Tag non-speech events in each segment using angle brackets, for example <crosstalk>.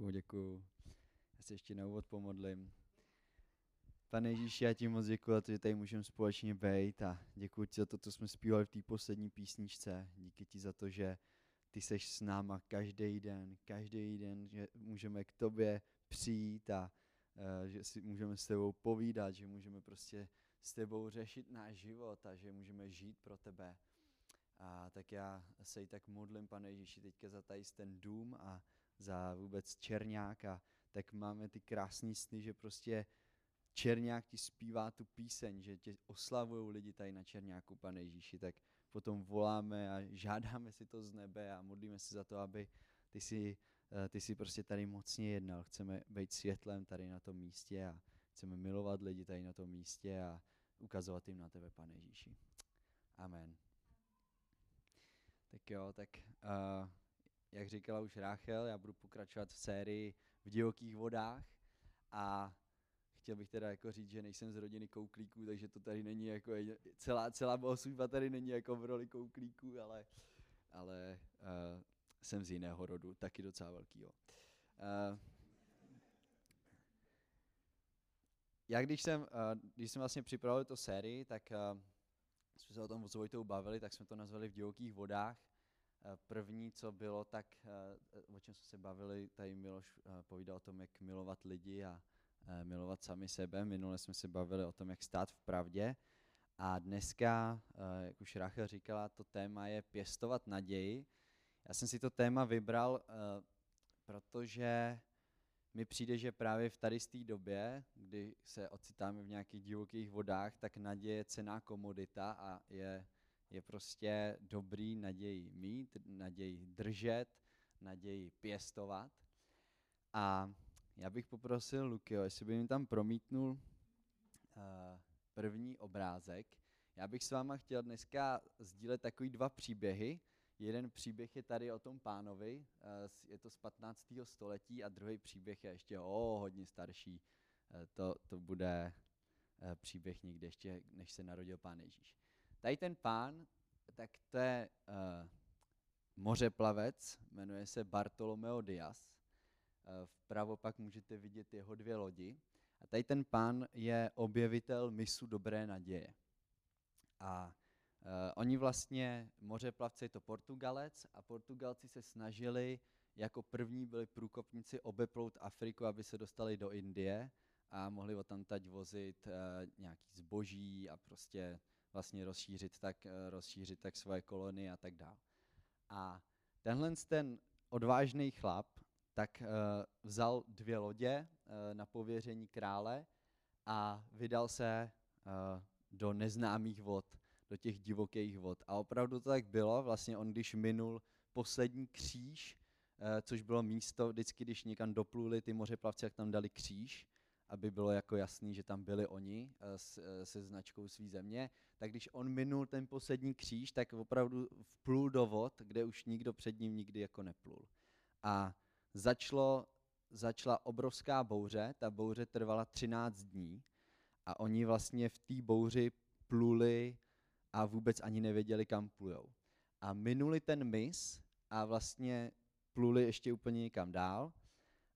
Děkuju, děkuju. Já se ještě na úvod pomodlím. Pane Ježíši, já ti moc děkuji za to, že tady můžeme společně být a děkuji ti za to, co jsme zpívali v té poslední písničce. Díky ti za to, že ty seš s náma každý den, každý den, že můžeme k tobě přijít a uh, že si můžeme s tebou povídat, že můžeme prostě s tebou řešit náš život a že můžeme žít pro tebe. A tak já se i tak modlím, pane Ježíši, teďka za tady ten dům a za vůbec Černák a tak máme ty krásné sny, že prostě Černák ti zpívá tu píseň, že tě oslavují lidi tady na Černáku, pane Ježíši, tak potom voláme a žádáme si to z nebe a modlíme se za to, aby ty si, eh, ty si prostě tady mocně jednal. Chceme být světlem tady na tom místě a chceme milovat lidi tady na tom místě a ukazovat jim na tebe, pane Ježíši. Amen. Tak jo, tak uh, jak říkala už Ráchel, já budu pokračovat v sérii v divokých vodách a chtěl bych teda jako říct, že nejsem z rodiny kouklíků, takže to tady není jako, celá, celá bohoslužba tady není jako v roli kouklíků, ale, ale uh, jsem z jiného rodu, taky docela velkýho. Uh, já když jsem, uh, když jsem vlastně připravil to sérii, tak jsme se o tom s Vojtou bavili, tak jsme to nazvali v divokých vodách. První, co bylo, tak uh, o čem jsme se bavili, tady Miloš uh, povídal o tom, jak milovat lidi a uh, milovat sami sebe. Minule jsme se bavili o tom, jak stát v pravdě. A dneska, jak už Rachel říkala, to téma je pěstovat naději. Já jsem si to téma vybral, protože mi přijde, že právě v tady z té době, kdy se ocitáme v nějakých divokých vodách, tak naděje je cená komodita a je, je prostě dobrý naději mít, naději držet, naději pěstovat. A já bych poprosil Lukio, jestli by mi tam promítnul uh, první obrázek. Já bych s váma chtěl dneska sdílet takový dva příběhy, Jeden příběh je tady o tom pánovi, eh, je to z 15. století a druhý příběh je ještě o hodně starší. Eh, to, to bude příběh někde ještě, než se narodil pán Ježíš. Tady ten pán, tak to je uh, mořeplavec, jmenuje se Bartolomeo Diaz. Uh, vpravo pak můžete vidět jeho dvě lodi. A tady ten pán je objevitel misu Dobré naděje. A Uh, oni vlastně, mořeplavci je to Portugalec a Portugalci se snažili, jako první byli průkopníci obeplout Afriku, aby se dostali do Indie a mohli odtamtať vozit uh, nějaký zboží a prostě vlastně rozšířit tak, uh, rozšířit tak svoje kolony a tak dále. A tenhle ten odvážný chlap tak uh, vzal dvě lodě uh, na pověření krále a vydal se do neznámých vod do těch divokých vod. A opravdu to tak bylo, vlastně on když minul poslední kříž, eh, což bylo místo, vždycky když někam dopluli ty mořeplavci, jak tam dali kříž, aby bylo jako jasný, že tam byli oni eh, eh, se značkou své země, tak když on minul ten poslední kříž, tak opravdu vplul do vod, kde už nikdo před ním nikdy jako neplul. A začalo, začala obrovská bouře, ta bouře trvala 13 dní a oni vlastně v té bouři pluli a vůbec ani nevěděli, kam plujou. A minuli ten mis a vlastně pluli ještě úplně někam dál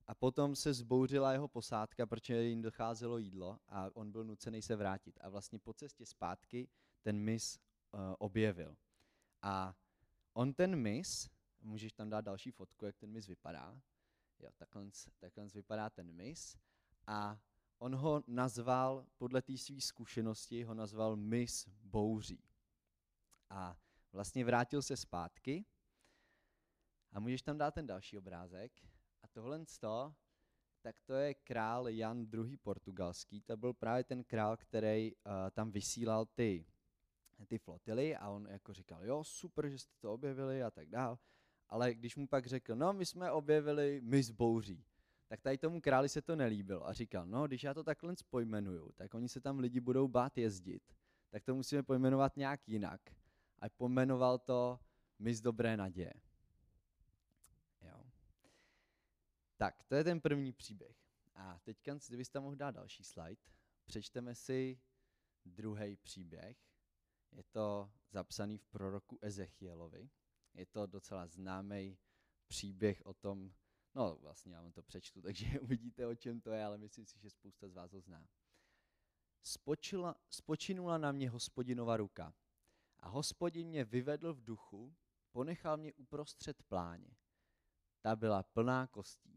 a potom se zbouřila jeho posádka, protože jim docházelo jídlo a on byl nucený se vrátit. A vlastně po cestě zpátky ten mis uh, objevil. A on ten mis, můžeš tam dát další fotku, jak ten mis vypadá. Jo, takhle, takhle vypadá ten mis. A on ho nazval, podle té své zkušenosti, ho nazval mis bouří. A vlastně vrátil se zpátky a můžeš tam dát ten další obrázek. Tohle to, tak to je král Jan II. portugalský. To byl právě ten král, který uh, tam vysílal ty, ty flotily a on jako říkal, jo, super, že jste to objevili a tak dál. Ale když mu pak řekl, no my jsme objevili mis bouří, tak tady tomu králi se to nelíbilo a říkal, no když já to takhle pojmenuju, tak oni se tam lidi budou bát jezdit, tak to musíme pojmenovat nějak jinak. A pomenoval to mis dobré naděje. Jo. Tak, to je ten první příběh. A teďka, kdybyste mohl dát další slide, přečteme si druhý příběh. Je to zapsaný v proroku Ezechielovi. Je to docela známý příběh o tom, No vlastně já vám to přečtu, <laughs> takže uvidíte, o čem to je, ale myslím si, že spousta z vás ho zná. Spočila, spočinula na mě hospodinova ruka a hospodin mě vyvedl v duchu, ponechal mě uprostřed pláně. Ta byla plná kostí.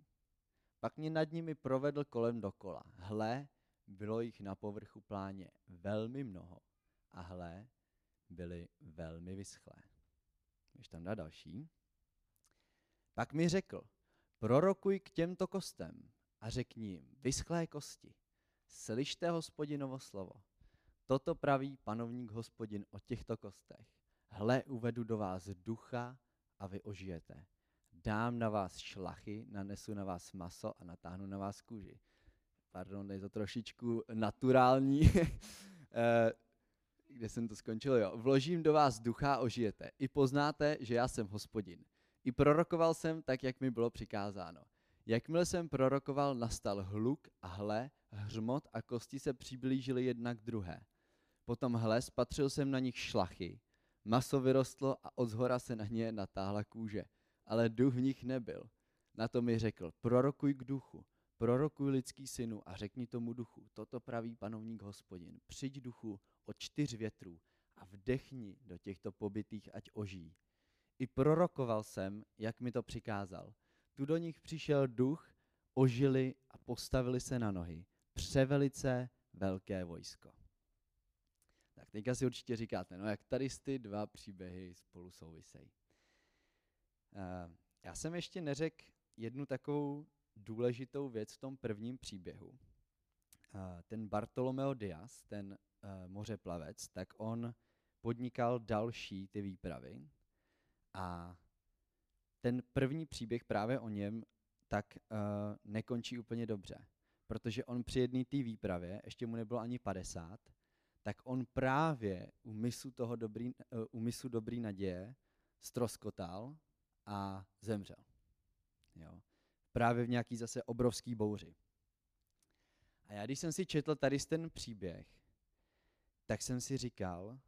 Pak mě nad nimi provedl kolem dokola. Hle, bylo jich na povrchu pláně velmi mnoho. A hle, byly velmi vyschlé. Když tam dá další. Pak mi řekl, prorokuj k těmto kostem a řekni jim, vyschlé kosti, slyšte hospodinovo slovo. Toto praví panovník hospodin o těchto kostech. Hle, uvedu do vás ducha a vy ožijete. Dám na vás šlachy, nanesu na vás maso a natáhnu na vás kůži. Pardon, je to trošičku naturální. <laughs> Eh, kde jsem to skončil, jo. Vložím do vás ducha a ožijete. I poznáte, že já jsem hospodin. I prorokoval jsem tak, jak mi bylo přikázáno. Jakmile jsem prorokoval, nastal hluk a hle, hřmot a kosti se přiblížily jedna k druhé. Potom hle, spatřil jsem na nich šlachy. Maso vyrostlo a od zhora se na ně natáhla kůže. Ale duch v nich nebyl. Na to mi řekl, prorokuj k duchu, prorokuj lidský synu a řekni tomu duchu, toto praví panovník hospodin, přijď duchu od čtyř větrů a vdechni do těchto pobytých, ať ožijí. I prorokoval jsem, jak mi to přikázal. Tu do nich přišel duch, ožili a postavili se na nohy. Převelice velké vojsko. Tak teďka si určitě říkáte, no jak tady ty dva příběhy spolu souvisejí. Uh, já jsem ještě neřekl jednu takovou důležitou věc v tom prvním příběhu. Uh, ten Bartolomeo Diaz, ten uh, mořeplavec, tak on podnikal další ty výpravy a ten první příběh právě o něm tak nekončí úplně dobře. Protože on při jedné té výpravě, ještě mu nebylo ani 50, tak on právě u misu, toho dobrý, u misu dobrý naděje stroskotal a zemřel. Jo. Právě v nějaký zase obrovský bouři. A já když jsem si četl tady ten příběh, tak jsem si říkal, uh,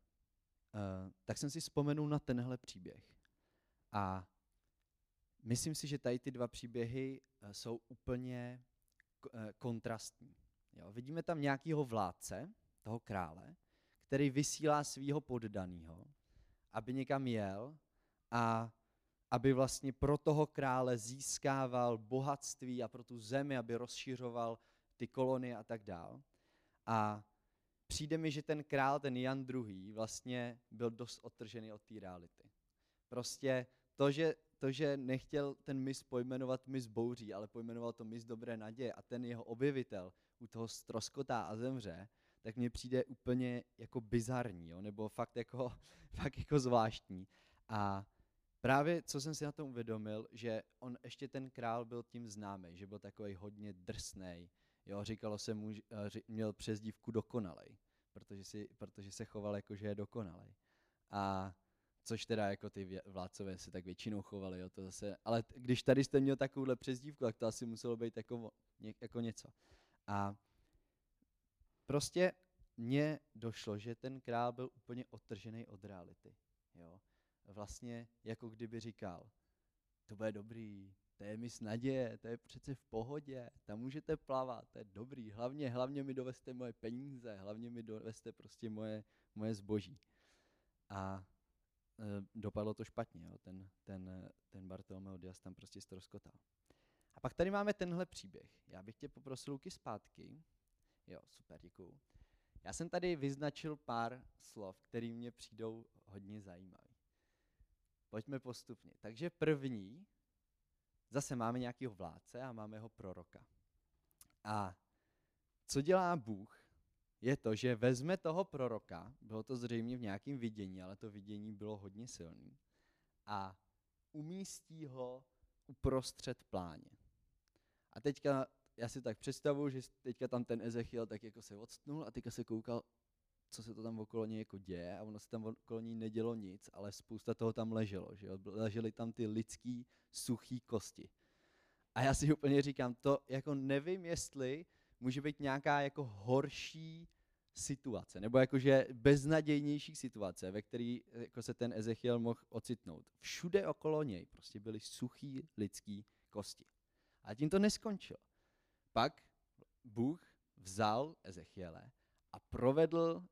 tak jsem si vzpomenul na tenhle příběh. A myslím si, že tady ty dva příběhy uh, jsou úplně uh, kontrastní. Jo, vidíme tam nějakého vládce, toho krále, který vysílá svého poddaného, aby někam jel a aby vlastně pro toho krále získával bohatství a pro tu zemi, aby rozšiřoval ty kolonie a tak dál. A přijde mi, že ten král, ten Jan II. vlastně byl dost odtržený od té reality. Prostě to že, to, že nechtěl ten mis pojmenovat mis bouří, ale pojmenoval to mis dobré naděje a ten jeho objevitel u toho stroskotá a zemře, tak mně přijde úplně jako bizarní, jo? nebo fakt jako, <laughs> fakt jako zvláštní. A právě co jsem si na tom uvědomil, že on ještě ten král byl tím známý, že byl takový hodně drsný. Jo, říkalo se mu, že eh, měl přezdívku dokonalej, protože, si, protože se choval jako, že je dokonalej. A což teda jako ty vládcové se tak většinou chovali, jo, to zase, ale když tady jste měl takovouhle přezdívku, tak to asi muselo být jako, jako něco. A prostě mně došlo, že ten král byl úplně odtržený od reality. Jo vlastně jako kdyby říkal, to bude dobrý, to je mis naděje, to je přece v pohodě, tam můžete plavat, to je dobrý, hlavně, hlavně mi doveste moje peníze, hlavně mi doveste prostě moje, moje zboží. A e, dopadlo to špatně, jo? Ten, ten, ten Bartolomeo Dias tam prostě stroskotal. A pak tady máme tenhle příběh. Já bych tě poprosil ruky zpátky. Jo, super, děkuju. Já jsem tady vyznačil pár slov, které mě přijdou hodně zajímavé. Pojďme postupně. Takže první, zase máme nějakého vládce a máme ho proroka. A co dělá Bůh, je to, že vezme toho proroka, bylo to zřejmě v nějakém vidění, ale to vidění bylo hodně silné, a umístí ho uprostřed pláně. A teďka já si tak představuji, že teďka tam ten Ezechiel tak jako se odstnul a teďka se koukal, co se to tam okolo něj jako děje a ono se tam okolo ní nedělo nic, ale spousta toho tam leželo, že jo? ležely tam ty lidský suchý kosti. A já si úplně říkám, to jako nevím, jestli může být nějaká jako horší situace, nebo jakože beznadějnější situace, ve které jako se ten Ezechiel mohl ocitnout. Všude okolo něj prostě byly suchý lidský kosti. A tím to neskončilo. Pak Bůh vzal Ezechiele a provedl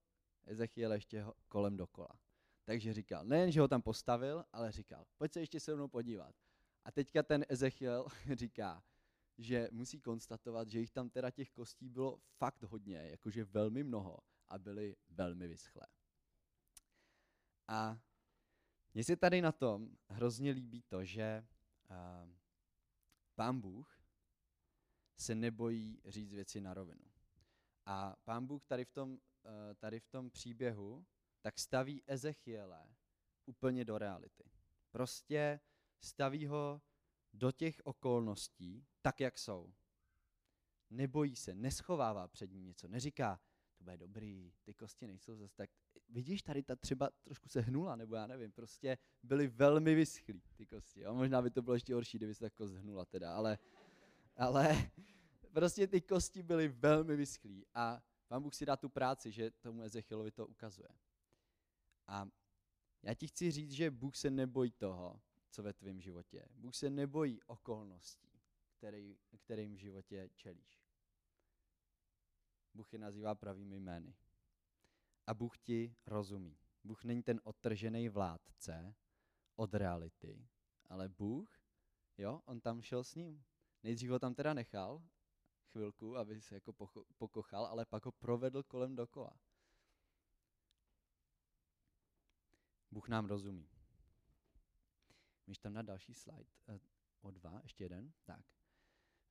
Ezechiele ještě kolem dokola. Takže říkal, nejen, že ho tam postavil, ale říkal, pojď se ještě se mnou podívat. A teďka ten Ezechiel <laughs> říká, že musí konstatovat, že jich tam teda těch kostí bylo fakt hodně, jakože velmi mnoho a byly velmi vyschlé. A mně se tady na tom hrozně líbí to, že uh, pán Bůh se nebojí říct věci na rovinu. A pán Bůh tady v tom, tady v tom příběhu tak staví Ezechiele úplně do reality. Prostě staví ho do těch okolností tak, jak jsou. Nebojí se, neschovává před ním něco, neříká, to bude dobrý, ty kosti nejsou zase tak, vidíš, tady ta třeba trošku se hnula, nebo já nevím, prostě byly velmi vyschlý ty kosti. Jo? Možná by to bylo ještě horší, kdyby se ta kost hnula teda, ale, ale prostě ty kosti byly velmi vyschlý a pán Bůh si dá tu práci, že tomu Ezechielovi to ukazuje. A já ti chci říct, že Bůh se nebojí toho, co ve tvém životě. Bůh se nebojí okolností, který, kterým v životě čelíš. Bůh je nazývá pravými jmény. A Bůh ti rozumí. Bůh není ten odtržený vládce od reality, ale Bůh, jo, on tam šel s ním. Nejdřív ho tam teda nechal chvilku, aby se jako pokochal, ale pak ho provedl kolem dokola. Bůh nám rozumí. Můžeš tam na další slide uh, o dva, ještě jeden. Tak.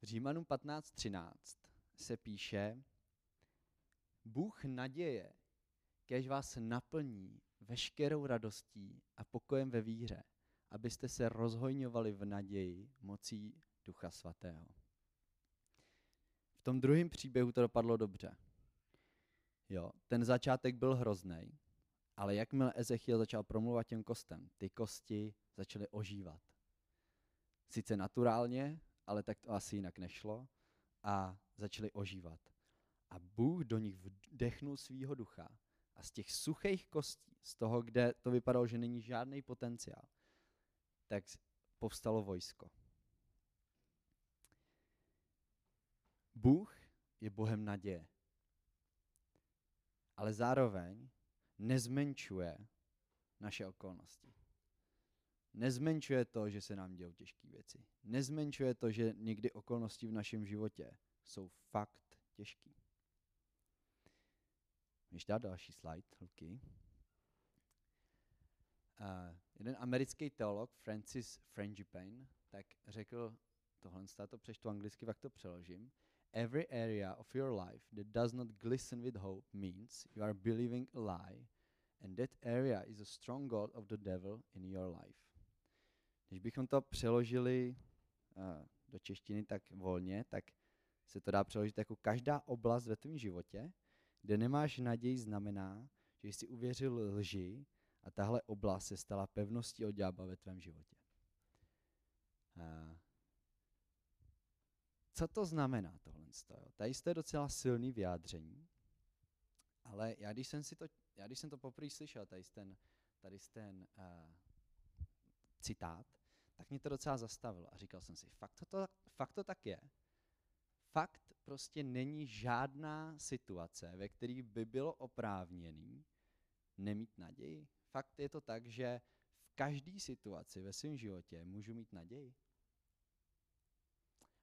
V Římanům 15.13 se píše, Bůh naděje, kež vás naplní veškerou radostí a pokojem ve víře, abyste se rozhojňovali v naději mocí Ducha Svatého. Tom druhém příběhu to dopadlo dobře. Jo, ten začátek byl hrozný, ale jakmile Ezechiel začal promluvat těm kostem, ty kosti začaly ožívat. Sice naturálně, ale tak to asi jinak nešlo a začaly ožívat. A Bůh do nich vdechnul svýho ducha a z těch suchých kostí, z toho, kde to vypadalo, že není žádný potenciál, tak povstalo vojsko. Bůh je Bohem naděje. Ale zároveň nezmenšuje naše okolnosti. Nezmenšuje to, že se nám dějou těžké věci. Nezmenšuje to, že někdy okolnosti v našem životě jsou fakt těžké. Ještě dát další slide, holky. Uh, jeden americký teolog, Francis Frangipane, tak řekl tohle, to přečtu anglicky, tak to přeložím. Every area of your life that does not glisten with hope means you are believing a lie, and that area is a stronghold of the devil in your life. Když bychom to přeložili uh, do češtiny tak volně, tak se to dá přeložit jako každá oblast ve tvém životě, kde nemáš naději, znamená, že jsi uvěřil lži a tahle oblast se stala pevností od ďábla ve tvém životě. Uh, co to znamená tohle? Tady je docela silný vyjádření, ale já když jsem, si to, já když jsem to poprvé slyšel, tady ten, tady ten uh, citát, tak mě to docela zastavilo a říkal jsem si, fakt to, to, fakt to tak je. Fakt prostě není žádná situace, ve které by bylo oprávněný nemít naději. Fakt je to tak, že v každé situaci ve svém životě můžu mít naději.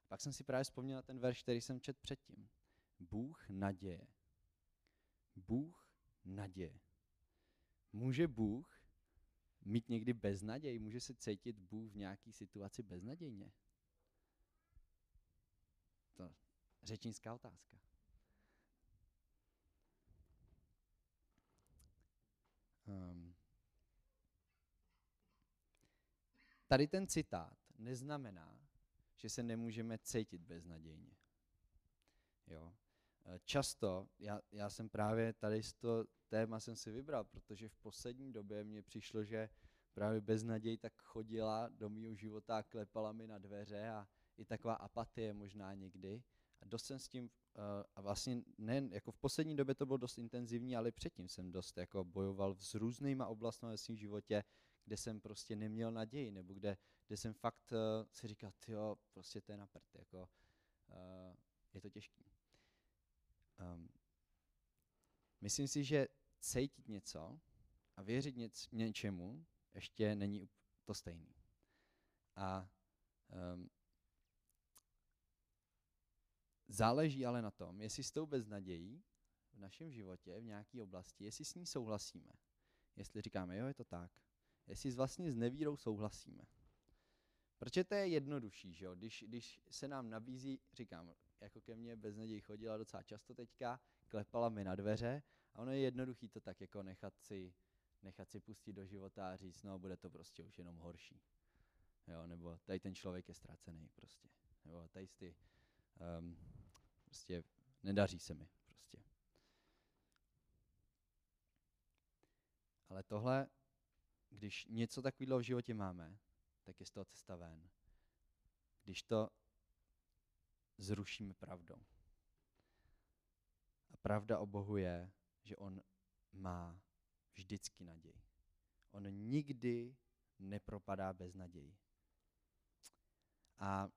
Pak jsem si právě vzpomněl ten verš, který jsem četl předtím. Bůh naděje. Bůh naděje. Může Bůh mít někdy beznaděj? Může se cítit Bůh v nějaké situaci beznadějně? To řečnická otázka. Um, tady ten citát neznamená, že se nemůžeme cítit beznadějně. Jo? E, často, já, já jsem právě tady z to téma jsem si vybral, protože v poslední době mně přišlo, že právě beznaděj tak chodila do mého života a klepala mi na dveře a i taková apatie možná někdy. A dost jsem s tím, uh, a vlastně ne, jako v poslední době to bylo dost intenzivní, ale předtím jsem dost jako bojoval s různýma oblastmi ve svém životě, kde jsem prostě neměl naději, nebo kde, kde jsem fakt uh, si říkal, jo, prostě to je na prd, jako, uh, je to těžký. Um, myslím si, že cítit něco a věřit něc, něčemu ještě není to stejný. A um, záleží ale na tom, jestli s tou beznadějí v našem životě, v nějaké oblasti, jestli s ní souhlasíme. Jestli říkáme, jo, je to tak. Jestli s vlastně s nevírou souhlasíme. Protože to je jednodušší, že jo? Když, když se nám nabízí, říkám, jako ke mně beznaděj chodila docela často teďka, klepala mi na dveře a ono je jednoduchý to tak jako nechat si, nechat si pustit do života a říct, no bude to prostě už jenom horší. Jo, nebo tady ten člověk je ztracený prostě. Nebo tady ty, um, prostě nedaří se mi prostě. Ale tohle, když něco takového v životě máme, tak je z toho cesta ven. Když to zrušíme pravdou. A pravda o Bohu je, že On má vždycky naději. On nikdy nepropadá bez naději. A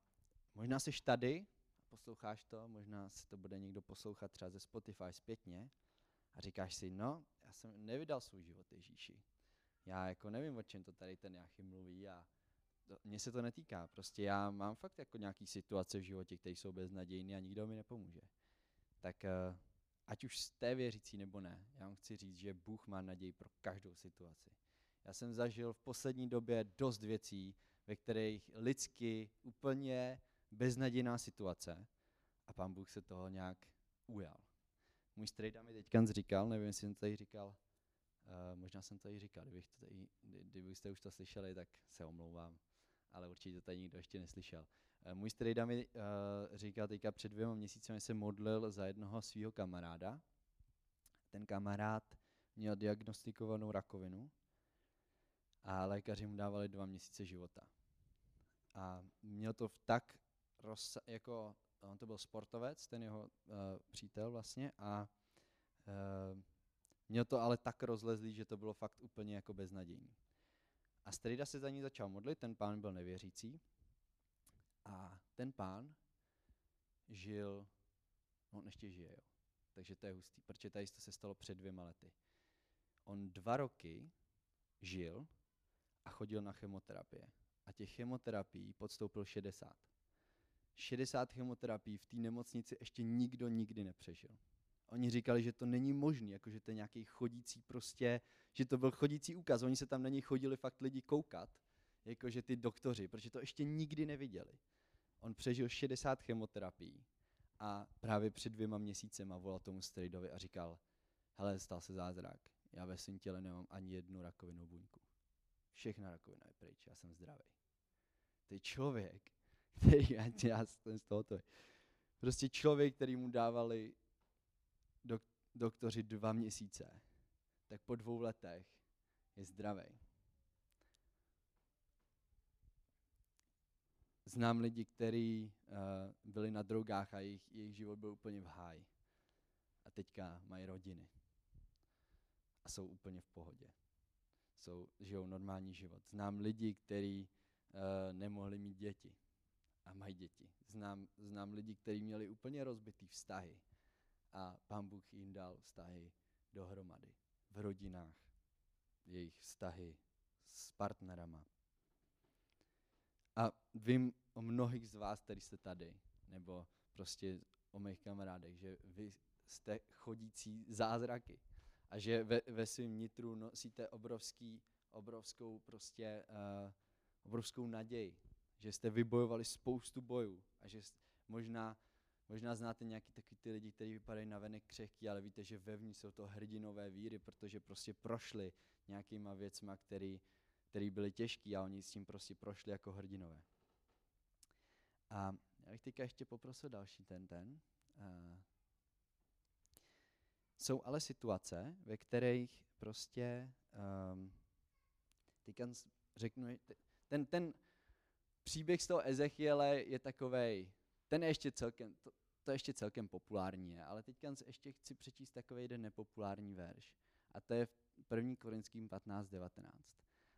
možná jsi tady, posloucháš to, možná se to bude někdo poslouchat třeba ze Spotify zpětně a říkáš si, no, já jsem nevydal svůj život Ježíši. Já jako nevím, o čem to tady ten Jachim mluví a mně se to netýká. Prostě já mám fakt jako nějaký situace v životě, které jsou beznadějné a nikdo mi nepomůže. Tak uh, ať už jste věřící nebo ne, já vám chci říct, že Bůh má naději pro každou situaci. Já jsem zažil v poslední době dost věcí, ve kterých lidsky úplně beznadějná situace a pán Bůh se toho nějak ujal. Můj strejda mi teďka říkal, nevím, jestli jsem to tady říkal, uh, možná jsem to tady říkal, kdybych to tady, kdybyste už to slyšeli, tak se omlouvám, ale určitě to tady nikdo ještě neslyšel. Uh, můj strejda mi uh, říkal teďka před dvěma měsíci, se modlil za jednoho svého kamaráda. Ten kamarád měl diagnostikovanou rakovinu a lékaři mu dávali dva měsíce života. A měl to v tak roz, jako, on to byl sportovec, ten jeho uh, přítel vlastně, a uh, měl to ale tak rozlezlý, že to bylo fakt úplně jako beznadějný. A Strida se za ní začal modlit, ten pán byl nevěřící a ten pán žil, no on ještě žije, jo. Takže to je hustý, protože tady to se stalo před dvěma lety. On dva roky žil a chodil na chemoterapie. A těch chemoterapií podstoupil 60. 60 chemoterapií v té nemocnici ještě nikdo nikdy nepřežil. Oni říkali, že to není možné, jako že to je nějaký chodící prostě, že to byl chodící úkaz. Oni se tam na něj chodili fakt lidi koukat, jakože ty doktoři, protože to ještě nikdy neviděli. On přežil 60 chemoterapií a právě před dvěma měsícema volal tomu strejdovi a říkal, hele, stal se zázrak, já ve svém těle nemám ani jednu rakovinou buňku. Všechna rakovina je pryč, já jsem zdravý. Ty člověk, <laughs> který, já, já jsem z tohoto, prostě člověk, který mu dávali dok, doktoři dva měsíce, tak po dvou letech je zdravý. Znám lidi, kteří uh, byli na drogách a jejich, jejich život byl úplně v háji. A teďka mají rodiny. A jsou úplně v pohodě. Jsou, žijou normální život. Znám lidi, kteří uh, nemohli mít děti a mají děti. Znám, znám lidi, kteří měli úplně rozbitý vztahy a pán Bůh jim dal vztahy dohromady v rodinách, jejich vztahy s partnerama. A vím o mnohých z vás, kteří jste tady, nebo prostě o mých kamarádech, že vy jste chodící zázraky a že ve, ve svém nitru nosíte obrovský, obrovskou prostě uh, obrovskou naději, že jste vybojovali spoustu bojů a že možná Možná znáte nějaký takový ty lidi, kteří vypadají na venek křehký, ale víte, že vevnitř jsou to hrdinové víry, protože prostě prošli nějakýma věcma, který, který byly těžký a oni s tím prostě prošli jako hrdinové. A já bych teďka ještě poprosil další ten ten. Jsou ale situace, ve kterých prostě um, teďka řeknu, ten, ten příběh z toho Ezechiele je takovej, ten je ještě celkem, to, to ještě celkem populární je, ale teďka ještě chci přečíst takový jeden nepopulární verš. A to je v 1. Korinským 15.19.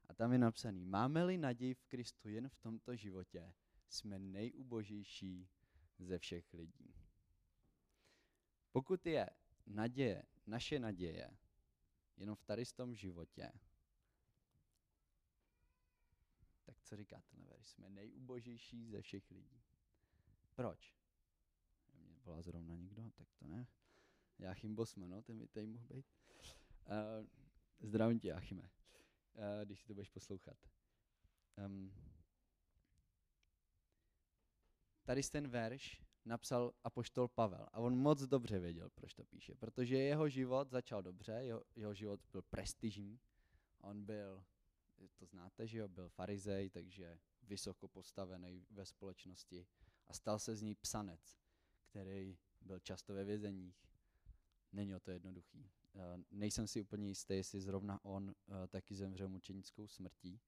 A tam je napsaný, máme-li naději v Kristu jen v tomto životě, jsme nejubožejší ze všech lidí. Pokud je naděje, naše naděje, jenom v tady tom životě, tak co říká ten verš? Jsme nejubožejší ze všech lidí. Proč? Mě volá zrovna někdo, tak to ne. Jáchym Bosman, no, ten by tady mohl být. Uh, zdravím tě, Jáchyme, uh, když si to budeš poslouchat. Um, tady ten verš napsal apoštol Pavel a on moc dobře věděl, proč to píše, protože jeho život začal dobře, jeho, jeho život byl prestižní, on byl, to znáte, že jo, byl farizej, takže vysoko postavený ve společnosti a stal se z ní psanec, který byl často ve vězeních. Není o to jednoduchý. Eh, nejsem si úplně jistý, jestli zrovna on eh, taky zemřel mučenickou smrtí,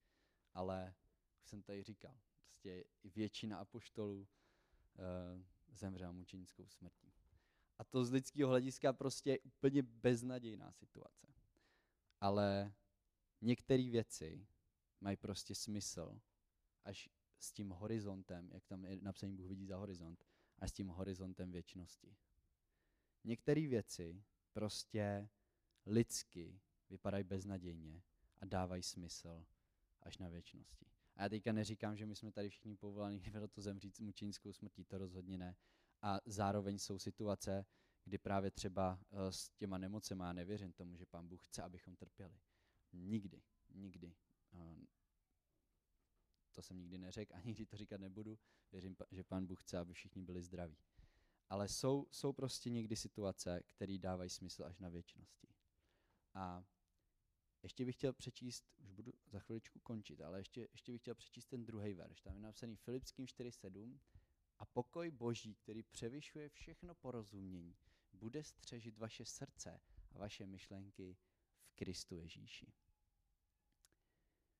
ale už jsem tady říkal, prostě většina apoštolů uh, zemřela mučenickou smrtí. A to z lidského hlediska prostě je úplně beznadějná situace. Ale některé věci mají prostě smysl až s tím horizontem, jak tam je napsaný Bůh vidí za horizont, a s tím horizontem věčnosti. Některé věci prostě lidsky vypadají beznadějně a dávají smysl až na věčnosti. A já teďka neříkám, že my jsme tady všichni povolaní <laughs> to zemřít mučenickou smrtí, to rozhodně ne. A zároveň jsou situace, kdy právě třeba uh, s těma nemocema, já nevěřím tomu, že pán Bůh chce, abychom trpěli. Nikdy, nikdy. To jsem nikdy neřekl a nikdy to říkat nebudu. Věřím, že pán Bůh chce, aby všichni byli zdraví. Ale jsou, jsou prostě někdy situace, které dávají smysl až na věčnosti. A ještě bych chtěl přečíst, už budu za chviličku končit, ale ještě, ještě bych chtěl přečíst ten druhý verš. Tam je napsaný Filipským 4.7 a pokoj boží, který převyšuje všechno porozumění, bude střežit vaše srdce a vaše myšlenky v Kristu Ježíši.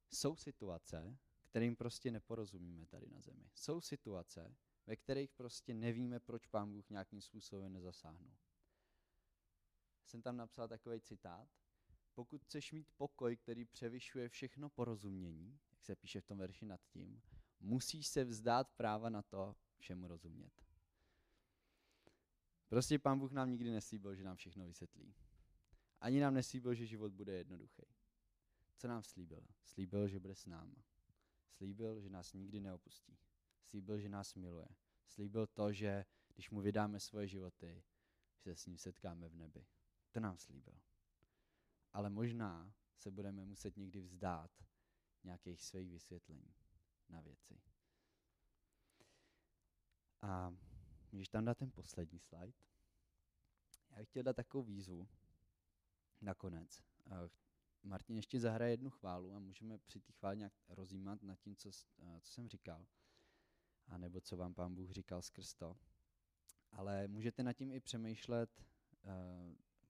Jsou situace, kterým prostě neporozumíme tady na zemi. Jsou situace, ve kterých prostě nevíme, proč pán Bůh nějakým způsobem nezasáhnul. Jsem tam napsal takový citát, pokud chceš mít pokoj, který převyšuje všechno porozumění, jak se píše v tom verši nad tím, musíš se vzdát práva na to všemu rozumět. Prostě pán Bůh nám nikdy neslíbil, že nám všechno vysvětlí. Ani nám neslíbil, že život bude jednoduchý. Co nám slíbil? Slíbil, že bude s náma. Slíbil, že nás nikdy neopustí. Slíbil, že nás miluje. Slíbil to, že když mu vydáme svoje životy, že se s ním setkáme v nebi. To nám slíbil ale možná se budeme muset někdy vzdát nějakých svých vysvětlení na věci. A když tam dát ten poslední slide, já bych chtěl dát takovou výzvu nakonec. Martin ještě zahraje jednu chválu a můžeme při té chvále nějak rozjímat nad tím, co, co jsem říkal, a nebo co vám pán Bůh říkal skrz to. Ale můžete nad tím i přemýšlet,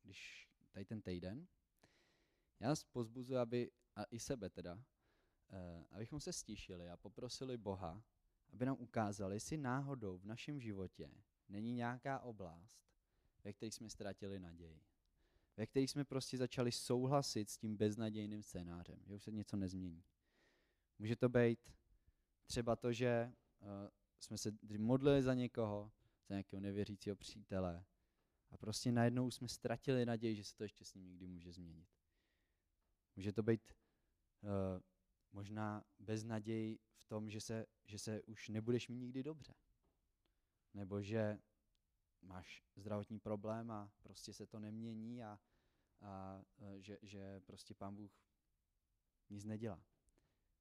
když tady ten týden, já nás pozbuzuji, aby, a i sebe teda, uh, abychom se stišili a poprosili Boha, aby nám ukázal, jestli náhodou v našem životě není nějaká oblast, ve které jsme ztratili naději. Ve které jsme prostě začali souhlasit s tím beznadějným scénářem, že už se něco nezmění. Může to být třeba to, že uh, jsme se modlili za někoho, za nějakého nevěřícího přítele a prostě najednou jsme ztratili naději, že se to ještě s ním někdy může změnit. Může to být uh, možná beznaděj v tom, že se, že se už nebudeš mít nikdy dobře. Nebo že máš zdravotní problém a prostě se to nemění a, a uh, že, že prostě pán Bůh nic nedělá.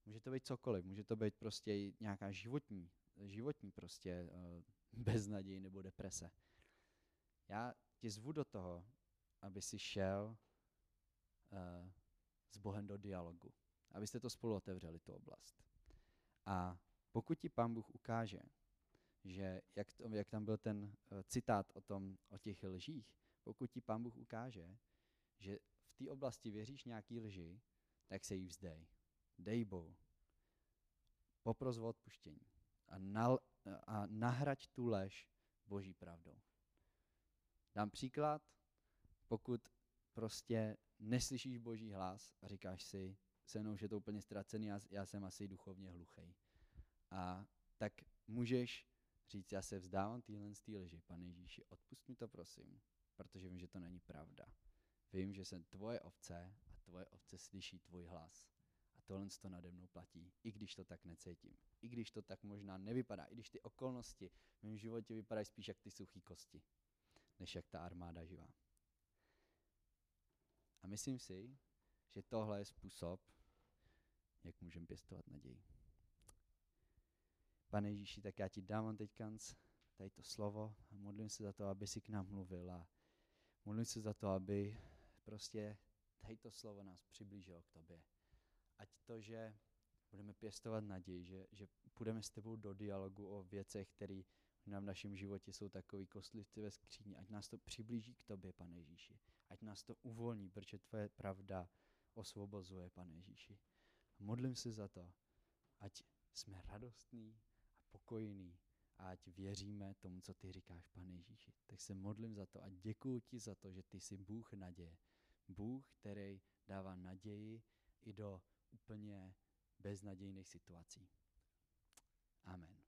Může to být cokoliv, může to být prostě nějaká životní, životní prostě uh, <laughs> beznaděj nebo deprese. Já tě zvu do toho, aby si šel uh, s Bohem do dialogu. Abyste to spolu otevřeli, tu oblast. A pokud ti pán Bůh ukáže, že jak, to, jak tam byl ten uh, citát o, tom, o těch lžích, pokud ti pán Bůh ukáže, že v té oblasti věříš nějaký lži, tak se jí vzdej. Dej Bohu. Popros o odpuštění. A, nal, a nahrať tu lež boží pravdou. Dám příklad, pokud prostě neslyšíš boží hlas a říkáš si, se mnou už je to úplně ztracený, já, já jsem asi duchovně hluchý. A tak můžeš říct, já se vzdávám téhle z té lži, pane Ježíši, odpust mi to prosím, protože vím, že to není pravda. Vím, že jsem tvoje ovce a tvoje ovce slyší tvůj hlas. A tohle to nade mnou platí, i když to tak necítím. I když to tak možná nevypadá, i když ty okolnosti v mém životě vypadají spíš jak ty suché kosti, než jak ta armáda živá. A myslím si, že tohle je způsob, jak můžeme pěstovat naději. Pane Ježíši, tak já ti dávám teď tady to slovo a modlím se za to, aby si k nám mluvil a modlím se za to, aby prostě tady to slovo nás přiblížilo k tobě. Ať to, že budeme pěstovat naději, že, že půjdeme s tebou do dialogu o věcech, které nám v našem životě jsou takový kostlivci ve skříni, ať nás to přiblíží k tobě, pane Ježíši. Ať nás to uvolní, protože tvoje pravda osvobozuje, pane Ježíši. Modlím se za to, ať jsme radostní a pokojní a ať věříme tomu, co ty říkáš, pane Ježíši. Tak se modlím za to a děkuji ti za to, že ty jsi Bůh naděje. Bůh, který dává naději i do úplně beznadějných situací. Amen.